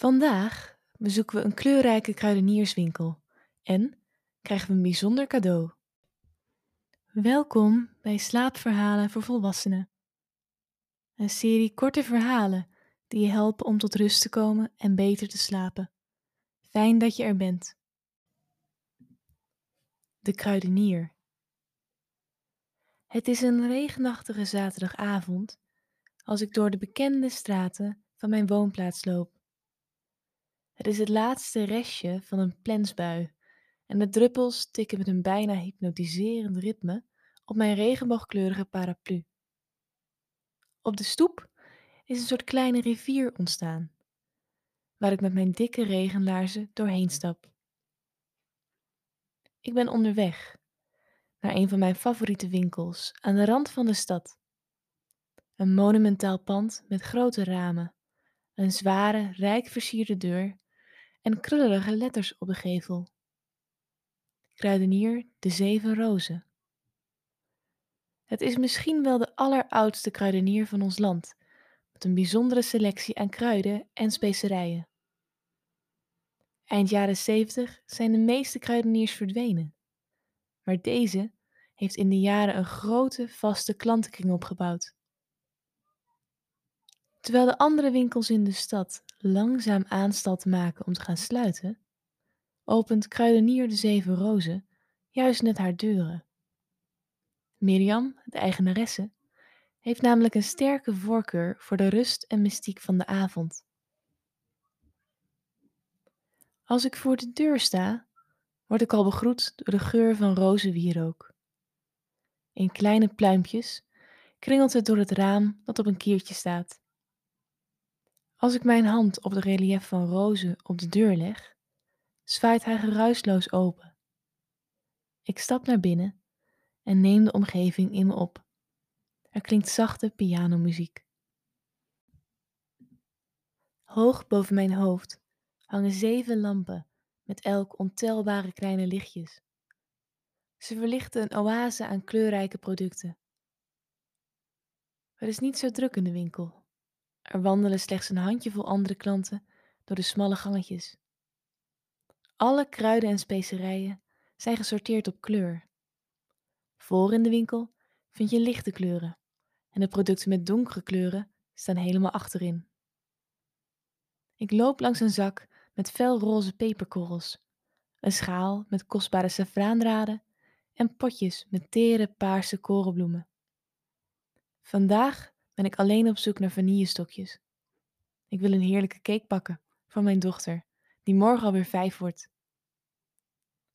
Vandaag bezoeken we een kleurrijke kruidenierswinkel en krijgen we een bijzonder cadeau. Welkom bij Slaapverhalen voor Volwassenen. Een serie korte verhalen die je helpen om tot rust te komen en beter te slapen. Fijn dat je er bent. De kruidenier. Het is een regenachtige zaterdagavond als ik door de bekende straten van mijn woonplaats loop. Het is het laatste restje van een plensbui en de druppels tikken met een bijna hypnotiserend ritme op mijn regenboogkleurige paraplu. Op de stoep is een soort kleine rivier ontstaan, waar ik met mijn dikke regenlaarzen doorheen stap. Ik ben onderweg naar een van mijn favoriete winkels aan de rand van de stad. Een monumentaal pand met grote ramen, een zware, rijk versierde deur en krullerige letters op de gevel. Kruidenier de Zeven Rozen. Het is misschien wel de alleroudste kruidenier van ons land, met een bijzondere selectie aan kruiden en specerijen. Eind jaren 70 zijn de meeste kruideniers verdwenen, maar deze heeft in de jaren een grote vaste klantenkring opgebouwd. Terwijl de andere winkels in de stad langzaam aanstalten maken om te gaan sluiten, opent kruidenier de Zeven Rozen juist net haar deuren. Mirjam, de eigenaresse, heeft namelijk een sterke voorkeur voor de rust en mystiek van de avond. Als ik voor de deur sta, word ik al begroet door de geur van rozenwierook. In kleine pluimpjes kringelt het door het raam dat op een kiertje staat. Als ik mijn hand op het relief van rozen op de deur leg, zwaait hij geruisloos open. Ik stap naar binnen en neem de omgeving in me op. Er klinkt zachte pianomuziek. Hoog boven mijn hoofd hangen zeven lampen met elk ontelbare kleine lichtjes. Ze verlichten een oase aan kleurrijke producten. Het is niet zo druk in de winkel. Er wandelen slechts een handjevol andere klanten door de smalle gangetjes. Alle kruiden en specerijen zijn gesorteerd op kleur. Voor in de winkel vind je lichte kleuren en de producten met donkere kleuren staan helemaal achterin. Ik loop langs een zak met felroze peperkorrels, een schaal met kostbare safraandraden en potjes met tere paarse korenbloemen. Vandaag ben ik alleen op zoek naar vanillestokjes. Ik wil een heerlijke cake bakken voor mijn dochter, die morgen alweer vijf wordt.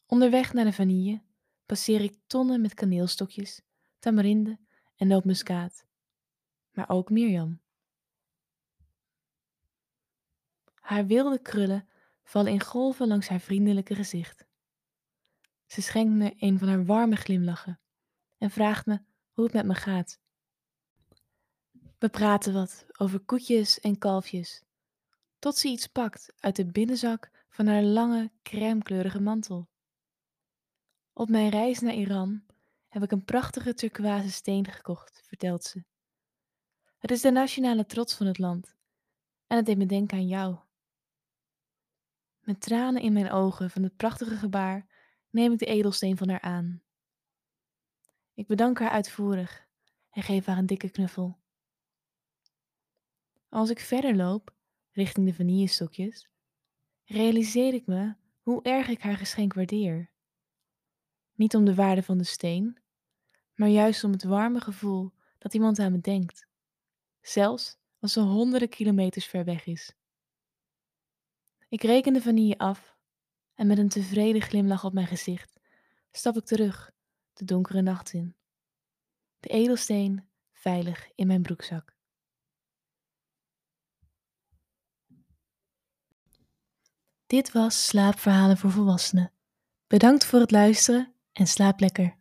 Onderweg naar de vanille passeer ik tonnen met kaneelstokjes, tamarinde en nootmuskaat. Maar ook Mirjam. Haar wilde krullen vallen in golven langs haar vriendelijke gezicht. Ze schenkt me een van haar warme glimlachen en vraagt me hoe het met me gaat. We praten wat over koetjes en kalfjes, tot ze iets pakt uit de binnenzak van haar lange, crèmekleurige mantel. Op mijn reis naar Iran heb ik een prachtige turquoise steen gekocht, vertelt ze. Het is de nationale trots van het land en het deed me denken aan jou. Met tranen in mijn ogen van het prachtige gebaar neem ik de edelsteen van haar aan. Ik bedank haar uitvoerig en geef haar een dikke knuffel. Als ik verder loop, richting de vanillestokjes, realiseer ik me hoe erg ik haar geschenk waardeer. Niet om de waarde van de steen, maar juist om het warme gevoel dat iemand aan me denkt, zelfs als ze honderden kilometers ver weg is. Ik reken de vanille af en met een tevreden glimlach op mijn gezicht stap ik terug de donkere nacht in. De edelsteen veilig in mijn broekzak. Dit was Slaapverhalen voor Volwassenen. Bedankt voor het luisteren en slaap lekker.